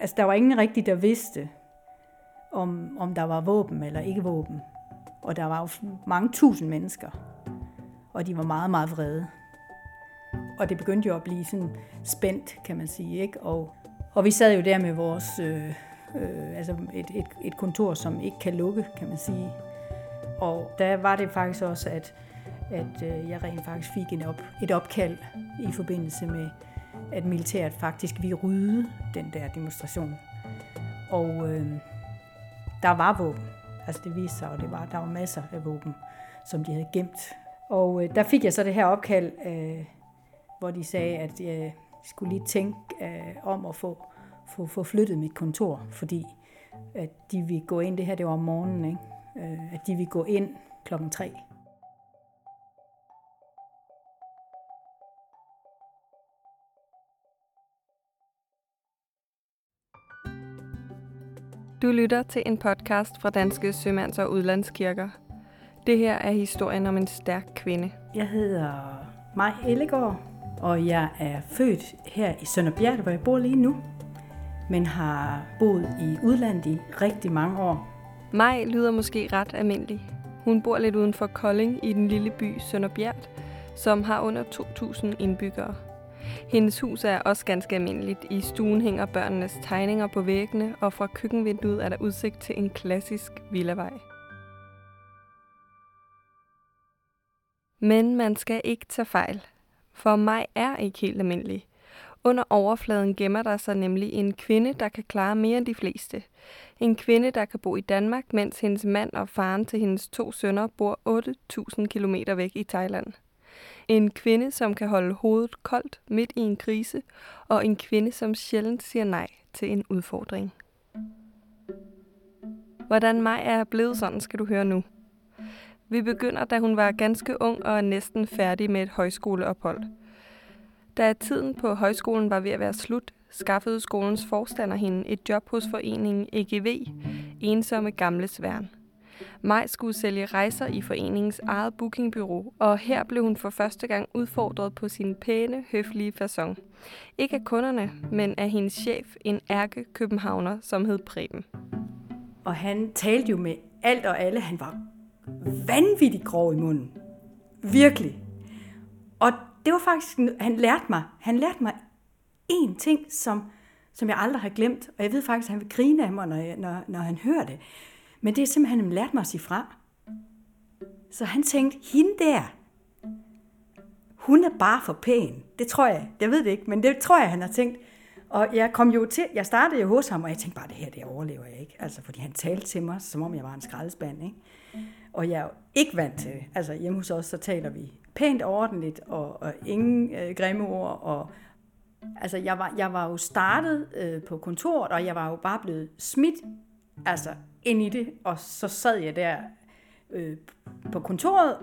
altså, der var ingen rigtig, der vidste, om, om der var våben eller ikke våben. Og der var jo mange tusind mennesker, og de var meget, meget vrede. Og det begyndte jo at blive sådan spændt, kan man sige. Ikke? Og, og vi sad jo der med vores, øh, øh, altså et, et, et kontor, som ikke kan lukke, kan man sige. Og der var det faktisk også, at, at øh, jeg rent faktisk fik en op, et opkald i forbindelse med, at militæret faktisk ville rydde den der demonstration. Og øh, der var våben. Altså det viste sig, og det var, der var masser af våben, som de havde gemt. Og øh, der fik jeg så det her opkald, øh, hvor de sagde, at jeg skulle lige tænke øh, om at få, få, få flyttet mit kontor, fordi at de ville gå ind, det her det var om morgenen, ikke? Øh, at de ville gå ind klokken tre. Du lytter til en podcast fra Danske Sømands- og Udlandskirker. Det her er historien om en stærk kvinde. Jeg hedder Maj Ellegaard, og jeg er født her i Sønderbjerg, hvor jeg bor lige nu, men har boet i udlandet i rigtig mange år. Maj lyder måske ret almindelig. Hun bor lidt uden for Kolding i den lille by Sønderbjerg, som har under 2.000 indbyggere. Hendes hus er også ganske almindeligt. I stuen hænger børnenes tegninger på væggene, og fra køkkenvinduet er der udsigt til en klassisk villavej. Men man skal ikke tage fejl, for mig er ikke helt almindelig. Under overfladen gemmer der sig nemlig en kvinde, der kan klare mere end de fleste. En kvinde, der kan bo i Danmark, mens hendes mand og faren til hendes to sønner bor 8.000 km væk i Thailand. En kvinde, som kan holde hovedet koldt midt i en krise, og en kvinde, som sjældent siger nej til en udfordring. Hvordan mig er blevet sådan, skal du høre nu. Vi begynder, da hun var ganske ung og næsten færdig med et højskoleophold. Da tiden på højskolen var ved at være slut, skaffede skolens forstander hende et job hos foreningen EGV, Ensomme Gamle Sværn. Maj skulle sælge rejser i foreningens eget bookingbyrå, og her blev hun for første gang udfordret på sin pæne, høflige façon. Ikke af kunderne, men af hendes chef, en ærke københavner, som hed Preben. Og han talte jo med alt og alle. Han var vanvittigt grov i munden. Virkelig. Og det var faktisk, han lærte mig, han lærte mig én ting, som, som jeg aldrig har glemt. Og jeg ved faktisk, at han vil grine af mig, når, jeg, når, når han hører det. Men det er simpelthen, han lærte mig at sige fra. Så han tænkte, hende der, hun er bare for pæn. Det tror jeg. Jeg ved det ikke, men det tror jeg, han har tænkt. Og jeg kom jo til, jeg startede jo hos ham, og jeg tænkte bare, det her, det overlever jeg ikke. Altså, fordi han talte til mig, som om jeg var en skraldespand, ikke? Og jeg er jo ikke vant til, altså hjemme hos os, så taler vi pænt ordentligt, og, og ingen øh, grimme ord, og altså jeg var, jeg var jo startet øh, på kontoret, og jeg var jo bare blevet smidt, altså ind i det, og så sad jeg der øh, på kontoret,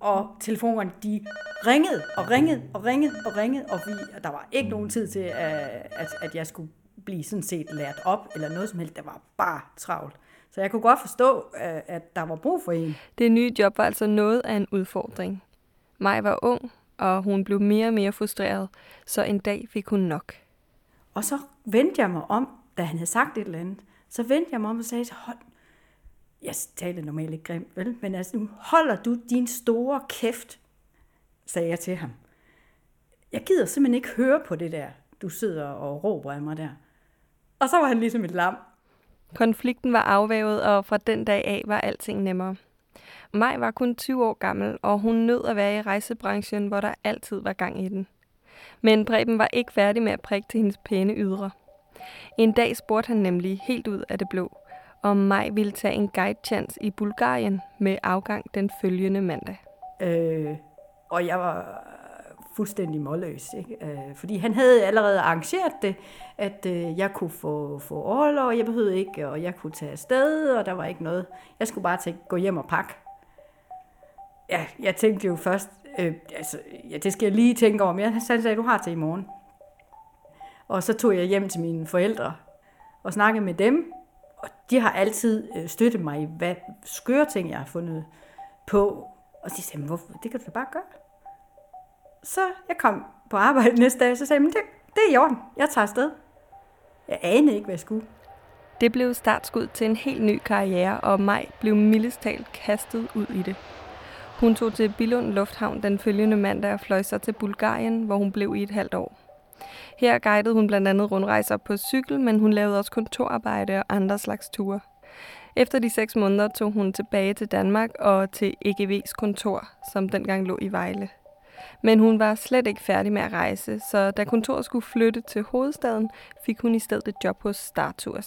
og telefonerne de ringede og ringede og ringede og ringede, og vi, og der var ikke nogen tid til, at, at, jeg skulle blive sådan set lært op, eller noget som helst, der var bare travlt. Så jeg kunne godt forstå, at der var brug for en. Det nye job var altså noget af en udfordring. Maj var ung, og hun blev mere og mere frustreret, så en dag fik hun nok. Og så vendte jeg mig om, da han havde sagt et eller andet, så vendte jeg mig om og sagde, hold, jeg taler normalt ikke grimt, vel? Men altså, nu holder du din store kæft, sagde jeg til ham. Jeg gider simpelthen ikke høre på det der, du sidder og råber af mig der. Og så var han ligesom et lam. Konflikten var afvævet, og fra den dag af var alting nemmere. Maj var kun 20 år gammel, og hun nød at være i rejsebranchen, hvor der altid var gang i den. Men Breben var ikke færdig med at prikke til hendes pæne ydre. En dag spurgte han nemlig helt ud af det blå, om Maj ville tage en guide-chance i Bulgarien med afgang den følgende mandag. Øh, og jeg var fuldstændig målløs, ikke? Øh, fordi han havde allerede arrangeret det, at øh, jeg kunne få, få og jeg behøvede ikke, og jeg kunne tage afsted, og der var ikke noget. Jeg skulle bare tænke, gå hjem og pakke. Ja, jeg tænkte jo først, øh, altså, ja, det skal jeg lige tænke over, mere. Han sagde, du har til i morgen. Og så tog jeg hjem til mine forældre og snakkede med dem, og de har altid øh, støttet mig i, hvad skøre ting, jeg har fundet på. Og de sagde, hvorfor? det kan du da bare gøre. Så jeg kom på arbejde næste dag, så sagde jeg, det, det er i orden, jeg tager afsted. jeg anede ikke, hvad jeg skulle. Det blev startskud til en helt ny karriere, og Maj blev mildest talt kastet ud i det. Hun tog til Billund Lufthavn den følgende mandag og fløj sig til Bulgarien, hvor hun blev i et halvt år. Her guidede hun blandt andet rundrejser på cykel, men hun lavede også kontorarbejde og andre slags ture. Efter de seks måneder tog hun tilbage til Danmark og til EGV's kontor, som dengang lå i Vejle. Men hun var slet ikke færdig med at rejse, så da kontoret skulle flytte til hovedstaden, fik hun i stedet et job hos Startours.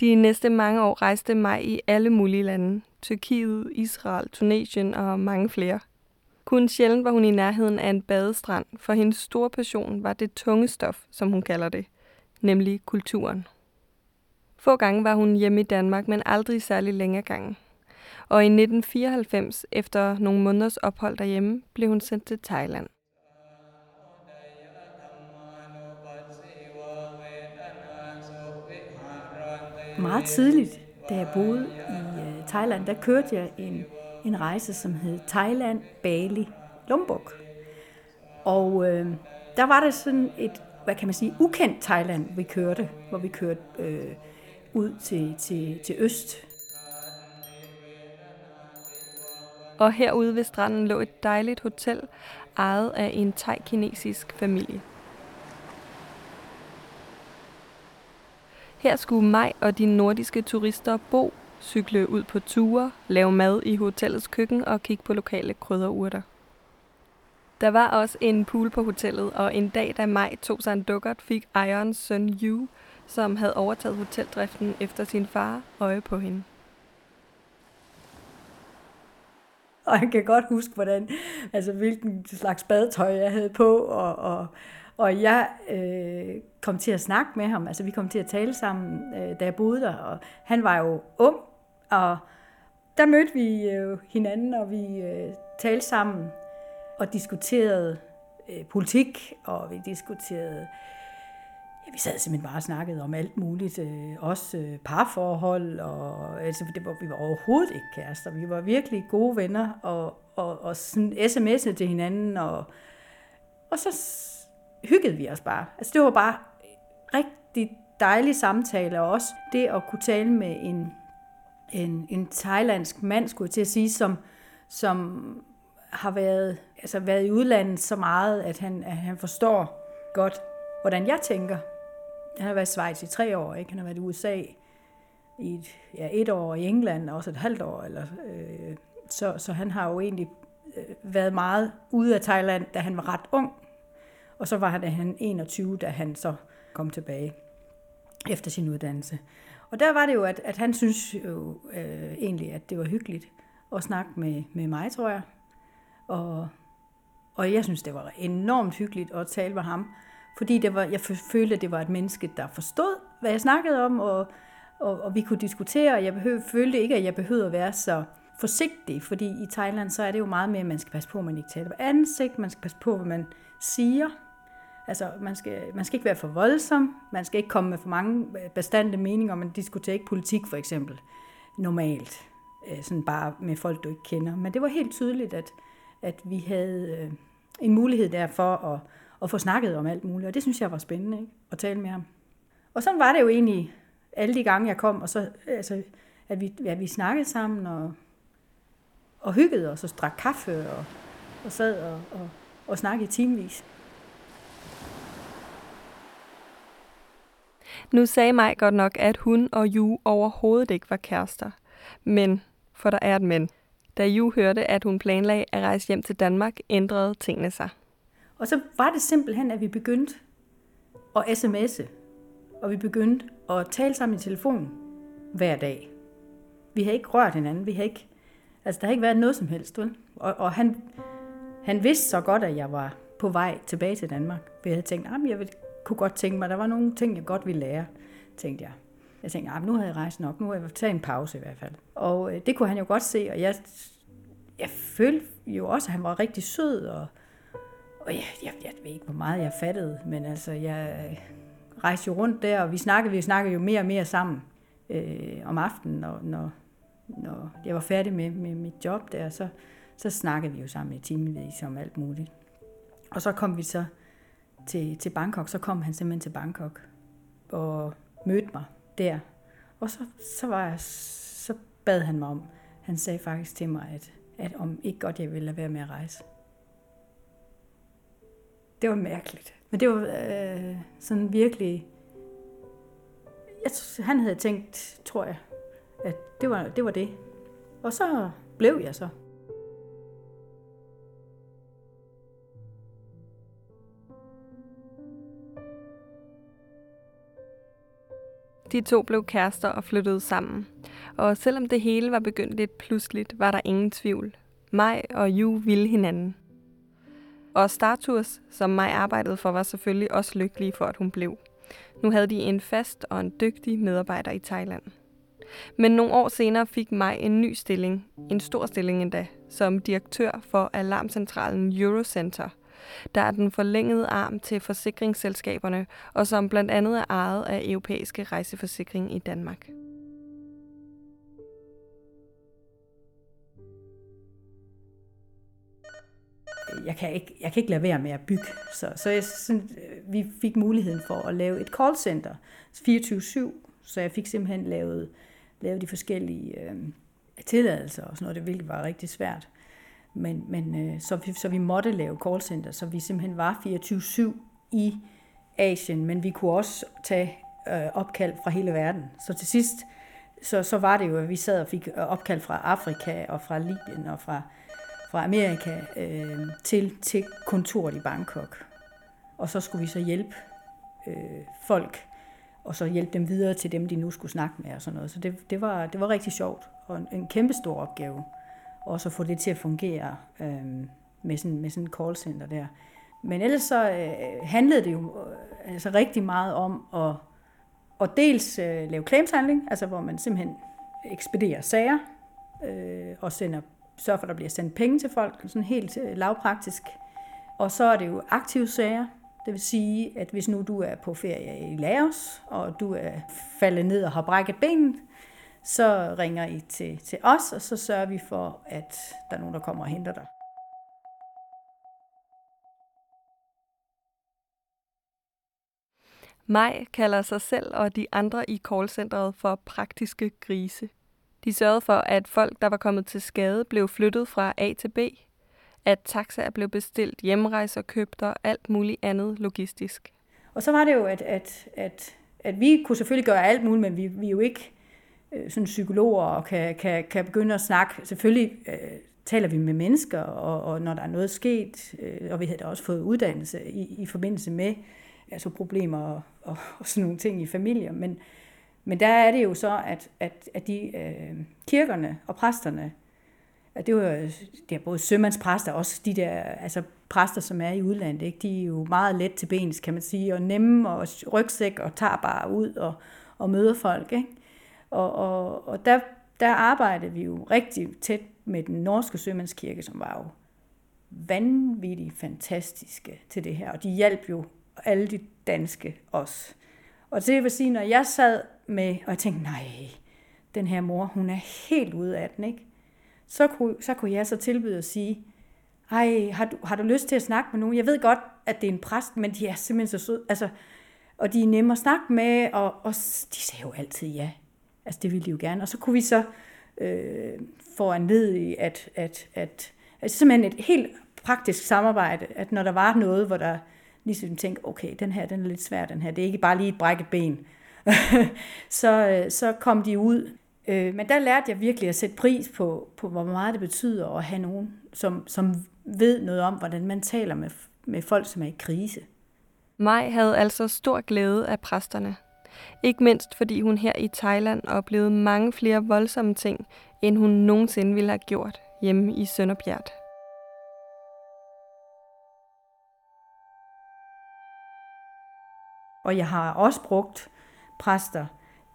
De næste mange år rejste mig i alle mulige lande. Tyrkiet, Israel, Tunesien og mange flere. Kun sjældent var hun i nærheden af en badestrand, for hendes store passion var det tunge stof, som hun kalder det, nemlig kulturen. Få gange var hun hjemme i Danmark, men aldrig særlig længere gangen. Og i 1994, efter nogle måneders ophold derhjemme, blev hun sendt til Thailand. Meget tidligt, da jeg boede i øh, Thailand, der kørte jeg en, en rejse, som hed Thailand, Bali, Lombok. Og øh, der var det sådan et, hvad kan man sige, ukendt Thailand, vi kørte, hvor vi kørte øh, ud til, til, til øst. Og herude ved stranden lå et dejligt hotel, ejet af en thai-kinesisk familie. Her skulle mig og de nordiske turister bo, cykle ud på ture, lave mad i hotellets køkken og kigge på lokale krydderurter. Der var også en pool på hotellet, og en dag, da Maj tog sig en dukkert, fik ejerens søn Yu, som havde overtaget hoteldriften efter sin far, øje på hende. Og jeg kan godt huske, hvordan, altså hvilken slags badetøj jeg havde på, og, og, og jeg øh, kom til at snakke med ham, altså vi kom til at tale sammen, øh, da jeg boede der, og han var jo ung, og der mødte vi øh, hinanden, og vi øh, talte sammen og diskuterede øh, politik, og vi diskuterede, ja, vi sad simpelthen bare og snakkede om alt muligt, øh, også øh, parforhold, og altså, det var, vi var overhovedet ikke kærester, vi var virkelig gode venner, og, og, og sådan sms'ede til hinanden, og, og så hyggede vi os bare. Altså det var bare rigtig dejlig samtale, og også det at kunne tale med en, en, en thailandsk mand, skulle jeg til at sige, som, som har været, altså været i udlandet så meget, at han, at han forstår godt, hvordan jeg tænker. Han har været i Schweiz i tre år, ikke? han har været i USA i et, ja, et år, i England også et halvt år. Eller, øh, så, så han har jo egentlig øh, været meget ude af Thailand, da han var ret ung. Og så var han 21, da han så kom tilbage efter sin uddannelse. Og der var det jo, at, at han synes jo øh, egentlig, at det var hyggeligt at snakke med, med mig, tror jeg. Og, og jeg synes, det var enormt hyggeligt at tale med ham, fordi det var, jeg følte, at det var et menneske, der forstod, hvad jeg snakkede om, og, og, og vi kunne diskutere, og jeg behøvede, følte ikke, at jeg behøvede at være så forsigtig, fordi i Thailand, så er det jo meget mere, at man skal passe på, at man ikke taler på ansigt, man skal passe på, hvad man siger, Altså, man skal, man skal ikke være for voldsom, man skal ikke komme med for mange øh, bestandte meninger, man diskuterer ikke politik for eksempel, normalt, øh, sådan bare med folk, du ikke kender. Men det var helt tydeligt, at, at vi havde øh, en mulighed der for at, at få snakket om alt muligt, og det synes jeg var spændende, ikke? at tale med ham. Og så var det jo egentlig alle de gange, jeg kom, og så, altså, at, vi, at vi snakkede sammen og, og hyggede os og drak kaffe og, og sad og, og, og snakkede timevis. Nu sagde mig godt nok, at hun og Ju overhovedet ikke var kærester. Men, for der er et men. Da Ju hørte, at hun planlagde at rejse hjem til Danmark, ændrede tingene sig. Og så var det simpelthen, at vi begyndte at sms'e. Og vi begyndte at tale sammen i telefon hver dag. Vi havde ikke rørt hinanden. Vi havde ikke, altså, der har ikke været noget som helst. Vel? Og, og han, han vidste så godt, at jeg var på vej tilbage til Danmark. For jeg havde tænkt, at jeg vil kunne godt tænke mig, der var nogle ting, jeg godt ville lære, tænkte jeg. Jeg tænkte, nu har jeg rejst nok, nu har jeg taget en pause i hvert fald. Og øh, det kunne han jo godt se, og jeg, jeg følte jo også, at han var rigtig sød, og, og jeg, jeg, jeg ved ikke, hvor meget jeg fattede, men altså, jeg øh, rejste jo rundt der, og vi snakkede, vi snakkede jo mere og mere sammen øh, om aftenen, når, når, når jeg var færdig med, med mit job der, så, så snakkede vi jo sammen i timevis om alt muligt. Og så kom vi så til, til Bangkok, så kom han simpelthen til Bangkok og mødte mig der. Og så, så, var jeg, så bad han mig om, han sagde faktisk til mig, at, at om ikke godt jeg ville lade være med at rejse. Det var mærkeligt. Men det var øh, sådan virkelig... Jeg, han havde tænkt, tror jeg, at det var, det var det. Og så blev jeg så. De to blev kærester og flyttede sammen. Og selvom det hele var begyndt lidt pludseligt, var der ingen tvivl. Mai og Ju ville hinanden. Og Startours, som Mai arbejdede for, var selvfølgelig også lykkelige for, at hun blev. Nu havde de en fast og en dygtig medarbejder i Thailand. Men nogle år senere fik Mai en ny stilling, en stor stilling endda, som direktør for alarmcentralen Eurocenter, der er den forlængede arm til forsikringsselskaberne, og som blandt andet er ejet af Europæiske Rejseforsikring i Danmark. jeg kan ikke, jeg kan ikke lade være med at bygge. Så, så jeg, sådan, vi fik muligheden for at lave et callcenter 24-7, så jeg fik simpelthen lavet, lavet de forskellige øh, tilladelser og sådan noget, det hvilket var rigtig svært. Men, men øh, så, vi, så vi måtte lave callcenter, så vi simpelthen var 24-7 i Asien, men vi kunne også tage øh, opkald fra hele verden. Så til sidst, så, så var det jo, at vi sad og fik øh, opkald fra Afrika og fra Libyen og fra fra Amerika øh, til, til kontoret i Bangkok. Og så skulle vi så hjælpe øh, folk, og så hjælpe dem videre til dem, de nu skulle snakke med og sådan noget. Så det, det, var, det var rigtig sjovt, og en, en kæmpe stor opgave. Også at få det til at fungere øh, med, sådan, med sådan en callcenter der. Men ellers så øh, handlede det jo øh, altså rigtig meget om at, at dels øh, lave claimshandling, altså hvor man simpelthen ekspederer sager øh, og sender sørger for, at der bliver sendt penge til folk, sådan helt øh, lavpraktisk. Og så er det jo aktive sager, det vil sige, at hvis nu du er på ferie i Laos, og du er faldet ned og har brækket benet, så ringer I til, til os, og så sørger vi for, at der er nogen, der kommer og henter dig. Maj kalder sig selv og de andre i callcentret for praktiske grise. De sørgede for, at folk, der var kommet til skade, blev flyttet fra A til B, at taxaer blev bestilt, hjemrejser købt og alt muligt andet logistisk. Og så var det jo, at, at, at, at vi kunne selvfølgelig gøre alt muligt, men vi, vi er jo ikke øh, sådan psykologer og kan, kan, kan begynde at snakke. Selvfølgelig øh, taler vi med mennesker, og, og når der er noget sket, øh, og vi havde også fået uddannelse i, i forbindelse med altså problemer og, og, og sådan nogle ting i familier, men, men der er det jo så, at, at, at de øh, kirkerne og præsterne, at det, var, det er både sømandspræster og også de der altså præster, som er i udlandet, ikke? de er jo meget let til bens, kan man sige, og nemme og rygsæk og tager bare ud og, og møder folk. Ikke? Og, og, og der, der arbejdede vi jo rigtig tæt med den norske sømandskirke, som var jo vanvittigt fantastiske til det her, og de hjalp jo alle de danske også. Og det vil sige, når jeg sad med, og jeg tænkte, nej, den her mor, hun er helt ude af den, ikke? Så kunne, så kunne jeg så tilbyde at sige, ej, har du, har du lyst til at snakke med nogen? Jeg ved godt, at det er en præst, men de er simpelthen så søde. Altså, og de er nemme at snakke med, og, og de sagde jo altid ja. Altså, det ville de jo gerne. Og så kunne vi så øh, få i, at, at, at, altså simpelthen et helt praktisk samarbejde, at når der var noget, hvor der ligesom tænkte, okay, den her, den er lidt svær, den her. Det er ikke bare lige et brækket ben. så, øh, så kom de ud. Øh, men der lærte jeg virkelig at sætte pris på, på hvor meget det betyder at have nogen, som, som ved noget om, hvordan man taler med, med folk, som er i krise. Maj havde altså stor glæde af præsterne. Ikke mindst fordi hun her i Thailand oplevede mange flere voldsomme ting, end hun nogensinde ville have gjort hjemme i Sønderbjerg. Og jeg har også brugt præster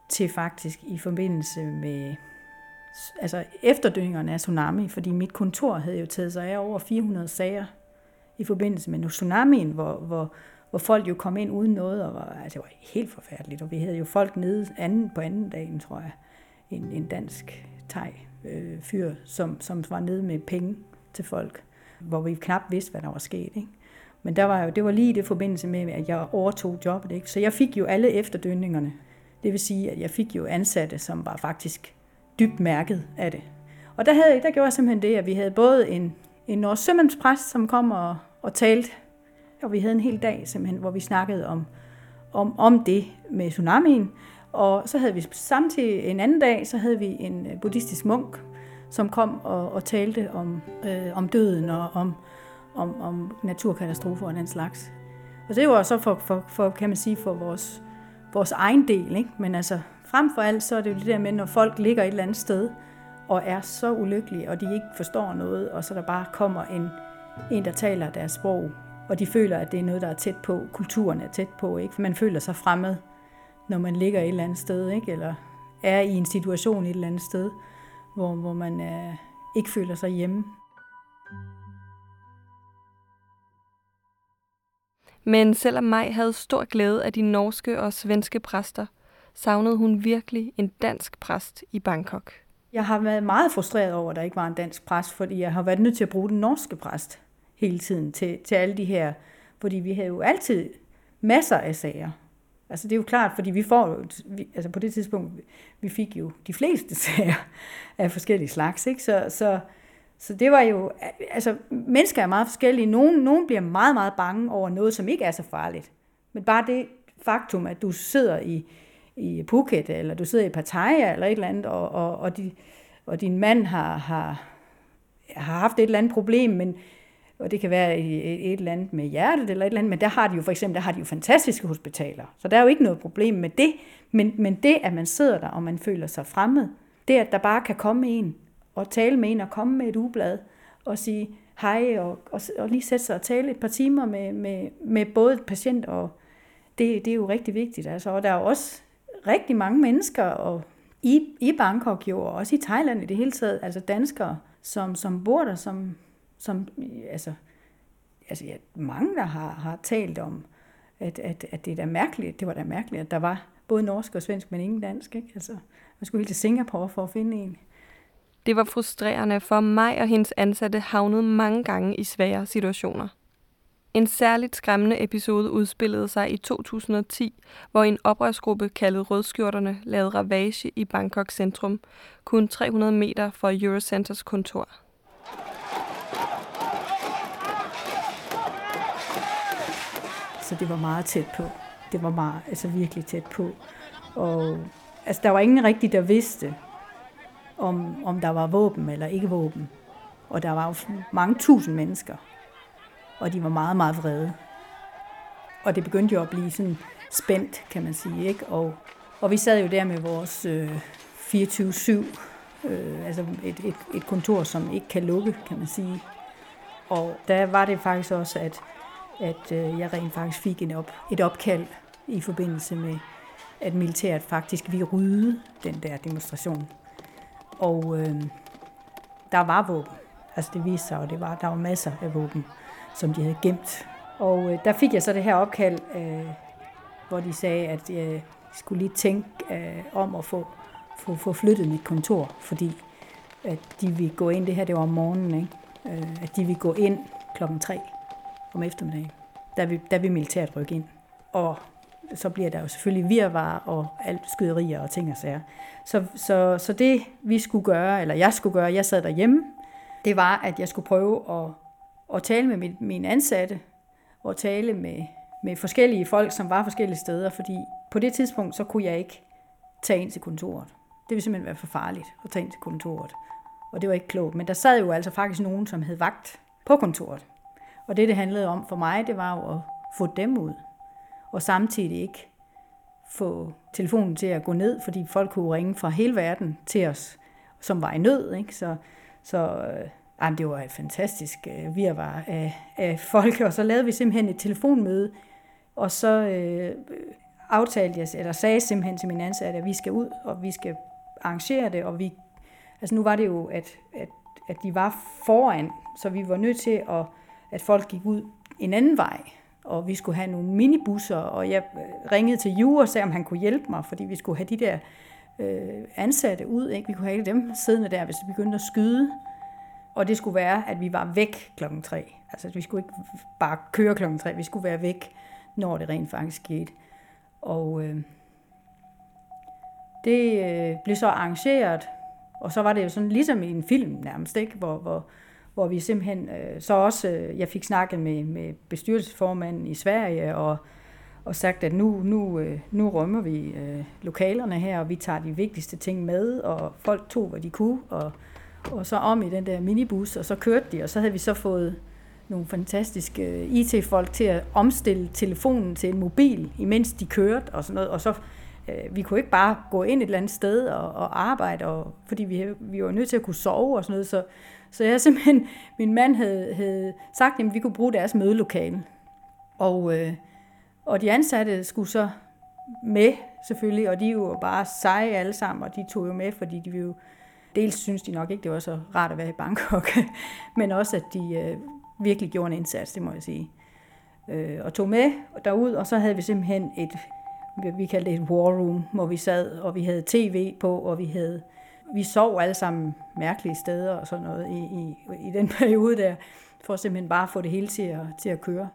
til faktisk i forbindelse med altså efterdønningerne af tsunami, fordi mit kontor havde jo taget sig af over 400 sager i forbindelse med tsunamien, hvor, hvor, hvor folk jo kom ind uden noget, og var, altså det var helt forfærdeligt, og vi havde jo folk nede anden, på anden dagen, tror jeg, en, en dansk thai øh, fyr, som, som var nede med penge til folk, hvor vi knap vidste, hvad der var sket. Ikke? Men der var jo, det var lige i det forbindelse med, at jeg overtog jobbet. Ikke? Så jeg fik jo alle efterdønningerne. Det vil sige, at jeg fik jo ansatte, som var faktisk dybt mærket af det. Og der, havde, der gjorde jeg simpelthen det, at vi havde både en, en norsk sømandspræst, som kom og, og talte, og vi havde en hel dag simpelthen, hvor vi snakkede om, om, om det med tsunamien. Og så havde vi samtidig en anden dag, så havde vi en øh, buddhistisk munk, som kom og, og talte om, øh, om døden og om, om, om naturkatastrofer og den slags. Og det var så for, for, for kan man sige, for vores, vores egen del. Ikke? Men altså, frem for alt, så er det jo det der med, når folk ligger et eller andet sted, og er så ulykkelige, og de ikke forstår noget, og så der bare kommer en, en, der taler deres sprog, og de føler, at det er noget, der er tæt på, kulturen er tæt på, ikke? For man føler sig fremmed, når man ligger et eller andet sted, ikke? Eller er i en situation et eller andet sted, hvor, hvor man øh, ikke føler sig hjemme. Men selvom Maj havde stor glæde af de norske og svenske præster, savnede hun virkelig en dansk præst i Bangkok. Jeg har været meget frustreret over, at der ikke var en dansk præst, fordi jeg har været nødt til at bruge den norske præst hele tiden til, til alle de her, fordi vi havde jo altid masser af sager. Altså det er jo klart, fordi vi får, vi, altså på det tidspunkt, vi fik jo de fleste sager af forskellige slags, ikke? Så, så, så det var jo, altså mennesker er meget forskellige. Nogen, nogen bliver meget, meget bange over noget, som ikke er så farligt. Men bare det faktum, at du sidder i, i Phuket, eller du sidder i Pattaya, eller et eller andet, og, og, og, de, og din mand har, har, har haft et eller andet problem, men, og det kan være et, et eller andet med hjertet, eller et eller andet, men der har de jo for eksempel, der har de jo fantastiske hospitaler, så der er jo ikke noget problem med det, men, men det, at man sidder der, og man føler sig fremmed, det at der bare kan komme en, og tale med en, og komme med et ublad, og sige hej, og, og, og lige sætte sig og tale et par timer med, med, med både patient og, det, det er jo rigtig vigtigt. Altså, og der er jo også rigtig mange mennesker, og i, i Bangkok jo, og også i Thailand i det hele taget, altså danskere, som, som bor der, som, som altså, altså ja, mange, der har, har talt om, at, at, at det er da mærkeligt, det var da mærkeligt, at der var både norsk og svensk, men ingen dansk. Ikke? Altså, man skulle helt til Singapore for at finde en. Det var frustrerende, for mig og hendes ansatte havnede mange gange i svære situationer. En særligt skræmmende episode udspillede sig i 2010, hvor en oprørsgruppe kaldet Rødskjorterne lavede ravage i Bangkok centrum, kun 300 meter fra Eurocenters kontor. Så det var meget tæt på. Det var meget, altså virkelig tæt på. Og altså, der var ingen rigtig, der vidste, om, om der var våben eller ikke våben. Og der var jo mange tusind mennesker, og de var meget, meget vrede. Og det begyndte jo at blive sådan spændt, kan man sige. Ikke? Og, og vi sad jo der med vores øh, 24-7, øh, altså et, et, et kontor, som ikke kan lukke, kan man sige. Og der var det faktisk også, at, at øh, jeg rent faktisk fik en op, et opkald i forbindelse med, at militæret faktisk ville rydde den der demonstration. Og øh, der var våben. Altså det viste sig, at det var, der var masser af våben som de havde gemt. Og øh, der fik jeg så det her opkald, øh, hvor de sagde, at jeg skulle lige tænke øh, om at få, få, få flyttet mit kontor, fordi at de vil gå ind, det her det var om morgenen, ikke? Øh, at de vil gå ind klokken 3 om eftermiddagen. Der vil, der vil militæret rykke ind. Og så bliver der jo selvfølgelig virvar og alt skyderier og ting og sager. Så, så, så det vi skulle gøre, eller jeg skulle gøre, jeg sad derhjemme, det var, at jeg skulle prøve at at tale med min, mine ansatte, og tale med, med forskellige folk, som var forskellige steder, fordi på det tidspunkt, så kunne jeg ikke tage ind til kontoret. Det ville simpelthen være for farligt at tage ind til kontoret. Og det var ikke klogt. Men der sad jo altså faktisk nogen, som havde vagt på kontoret. Og det, det handlede om for mig, det var jo at få dem ud. Og samtidig ikke få telefonen til at gå ned, fordi folk kunne ringe fra hele verden til os, som var i nød. Ikke? Så, så øh, det var et fantastisk øh, virvar af, af folk, og så lavede vi simpelthen et telefonmøde, og så øh, aftalte jeg, eller sagde simpelthen til min ansatte, at vi skal ud, og vi skal arrangere det, og vi, altså nu var det jo, at, at, at de var foran, så vi var nødt til, at, at folk gik ud en anden vej, og vi skulle have nogle minibusser, og jeg øh, ringede til Ju og sagde, om han kunne hjælpe mig, fordi vi skulle have de der øh, ansatte ud. Ikke? Vi kunne have dem siddende der, hvis vi begyndte at skyde. Og det skulle være, at vi var væk klokken 3. Altså, vi skulle ikke bare køre klokken 3, vi skulle være væk, når det rent faktisk skete. Og øh, det øh, blev så arrangeret, og så var det jo sådan ligesom i en film nærmest, ikke? Hvor, hvor, hvor vi simpelthen øh, så også, øh, jeg fik snakket med, med bestyrelsesformanden i Sverige, og, og sagt, at nu, nu, øh, nu rømmer vi øh, lokalerne her, og vi tager de vigtigste ting med, og folk tog, hvad de kunne, og, og så om i den der minibus, og så kørte de, og så havde vi så fået nogle fantastiske øh, IT-folk til at omstille telefonen til en mobil, imens de kørte og sådan noget, og så øh, vi kunne ikke bare gå ind et eller andet sted og, og arbejde, og, fordi vi, vi var nødt til at kunne sove og sådan noget, så, så jeg simpelthen, min mand havde, havde sagt, at vi kunne bruge deres mødelokale. Og, øh, og de ansatte skulle så med, selvfølgelig, og de jo bare seje alle sammen, og de tog jo med, fordi de jo, dels synes de nok ikke, det var så rart at være i Bangkok, men også, at de øh, virkelig gjorde en indsats, det må jeg sige. Øh, og tog med derud, og så havde vi simpelthen et, vi kaldte det et war room, hvor vi sad, og vi havde tv på, og vi havde, vi sov alle sammen mærkelige steder og sådan noget i, i, i den periode der, for simpelthen bare at få det hele til at, til at køre.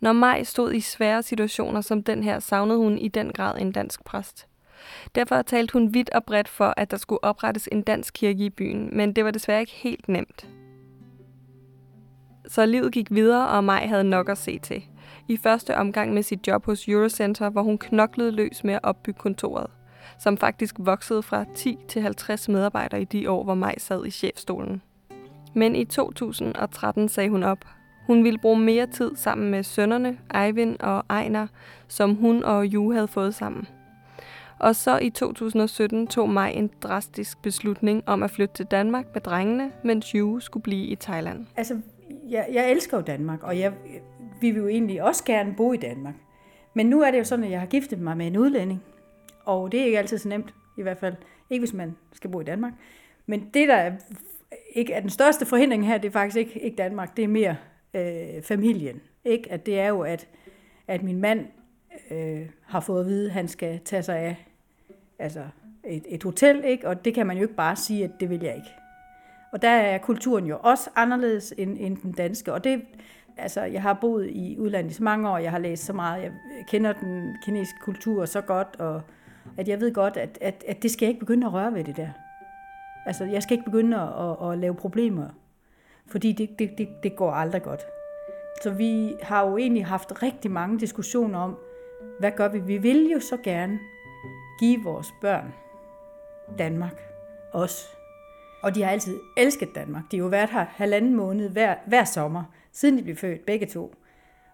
Når Maj stod i svære situationer som den her, savnede hun i den grad en dansk præst. Derfor talte hun vidt og bredt for, at der skulle oprettes en dansk kirke i byen, men det var desværre ikke helt nemt. Så livet gik videre, og Maj havde nok at se til. I første omgang med sit job hos Eurocenter, hvor hun knoklede løs med at opbygge kontoret, som faktisk voksede fra 10 til 50 medarbejdere i de år, hvor Maj sad i chefstolen. Men i 2013 sagde hun op, hun ville bruge mere tid sammen med sønnerne, Eivind og Ejner, som hun og Ju havde fået sammen. Og så i 2017 tog mig en drastisk beslutning om at flytte til Danmark med drengene, mens Ju skulle blive i Thailand. Altså, jeg, jeg elsker jo Danmark, og jeg, vi vil jo egentlig også gerne bo i Danmark. Men nu er det jo sådan, at jeg har giftet mig med en udlænding, og det er ikke altid så nemt, i hvert fald ikke hvis man skal bo i Danmark. Men det, der er, ikke er den største forhindring her, det er faktisk ikke, ikke Danmark, det er mere øh, familien. Ikke? At det er jo, at, at min mand øh, har fået at vide, at han skal tage sig af altså et, et hotel, ikke? og det kan man jo ikke bare sige, at det vil jeg ikke. Og der er kulturen jo også anderledes end, end den danske, og det, altså, jeg har boet i udlandet i så mange år, jeg har læst så meget, jeg kender den kinesiske kultur så godt, og at jeg ved godt, at, at, at det skal jeg ikke begynde at røre ved det der. Altså, jeg skal ikke begynde at, at, at lave problemer fordi det, det, det, det går aldrig godt. Så vi har jo egentlig haft rigtig mange diskussioner om, hvad gør vi? Vi vil jo så gerne give vores børn Danmark os. Og de har altid elsket Danmark. De har jo været her halvanden måned hver, hver sommer, siden de blev født, begge to.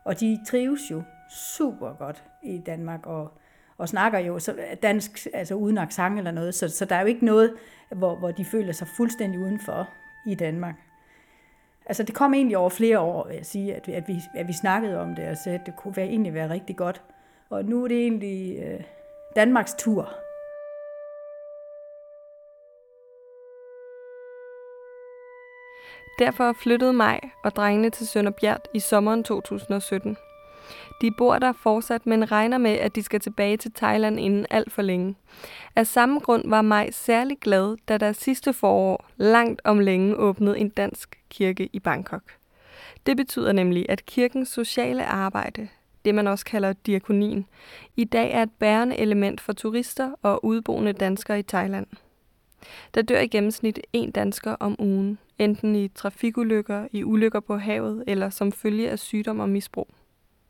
Og de trives jo super godt i Danmark, og, og snakker jo så dansk, altså uden accent eller noget, så, så der er jo ikke noget, hvor, hvor de føler sig fuldstændig udenfor i Danmark. Altså det kom egentlig over flere år, vil jeg sige, at, at, vi, at vi snakkede om det og sagde, at det kunne være, egentlig være rigtig godt. Og nu er det egentlig øh, Danmarks tur. Derfor flyttede mig og drengene til Sønderbjerg i sommeren 2017. De bor der fortsat, men regner med, at de skal tilbage til Thailand inden alt for længe. Af samme grund var mig særlig glad, da der sidste forår langt om længe åbnede en dansk kirke i Bangkok. Det betyder nemlig, at kirkens sociale arbejde, det man også kalder diakonien, i dag er et bærende element for turister og udboende danskere i Thailand. Der dør i gennemsnit en dansker om ugen, enten i trafikulykker, i ulykker på havet eller som følge af sygdom og misbrug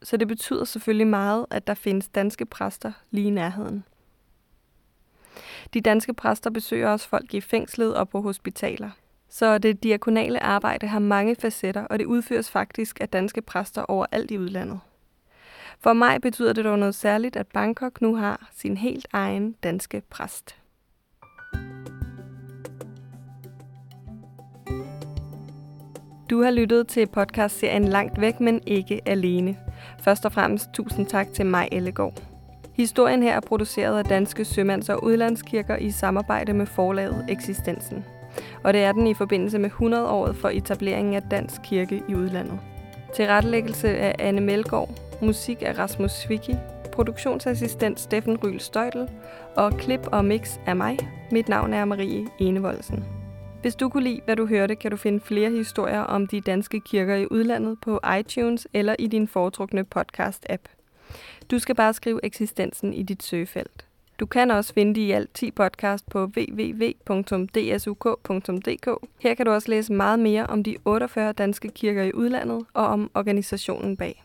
så det betyder selvfølgelig meget, at der findes danske præster lige i nærheden. De danske præster besøger også folk i fængslet og på hospitaler. Så det diakonale arbejde har mange facetter, og det udføres faktisk af danske præster overalt i udlandet. For mig betyder det dog noget særligt, at Bangkok nu har sin helt egen danske præst. Du har lyttet til podcastserien Langt væk, men ikke alene. Først og fremmest tusind tak til mig, Ellegaard. Historien her er produceret af Danske Sømands- og Udlandskirker i samarbejde med forlaget Eksistensen. og det er den i forbindelse med 100-året for etableringen af Dansk Kirke i udlandet. Tilrettelæggelse af Anne Melgaard, musik af Rasmus Svicki, produktionsassistent Steffen Ryl Støjtel og klip og mix af mig. Mit navn er Marie Enevoldsen. Hvis du kunne lide, hvad du hørte, kan du finde flere historier om de danske kirker i udlandet på iTunes eller i din foretrukne podcast-app. Du skal bare skrive eksistensen i dit søgefelt. Du kan også finde de i alt 10 podcast på www.dsuk.dk. Her kan du også læse meget mere om de 48 danske kirker i udlandet og om organisationen bag.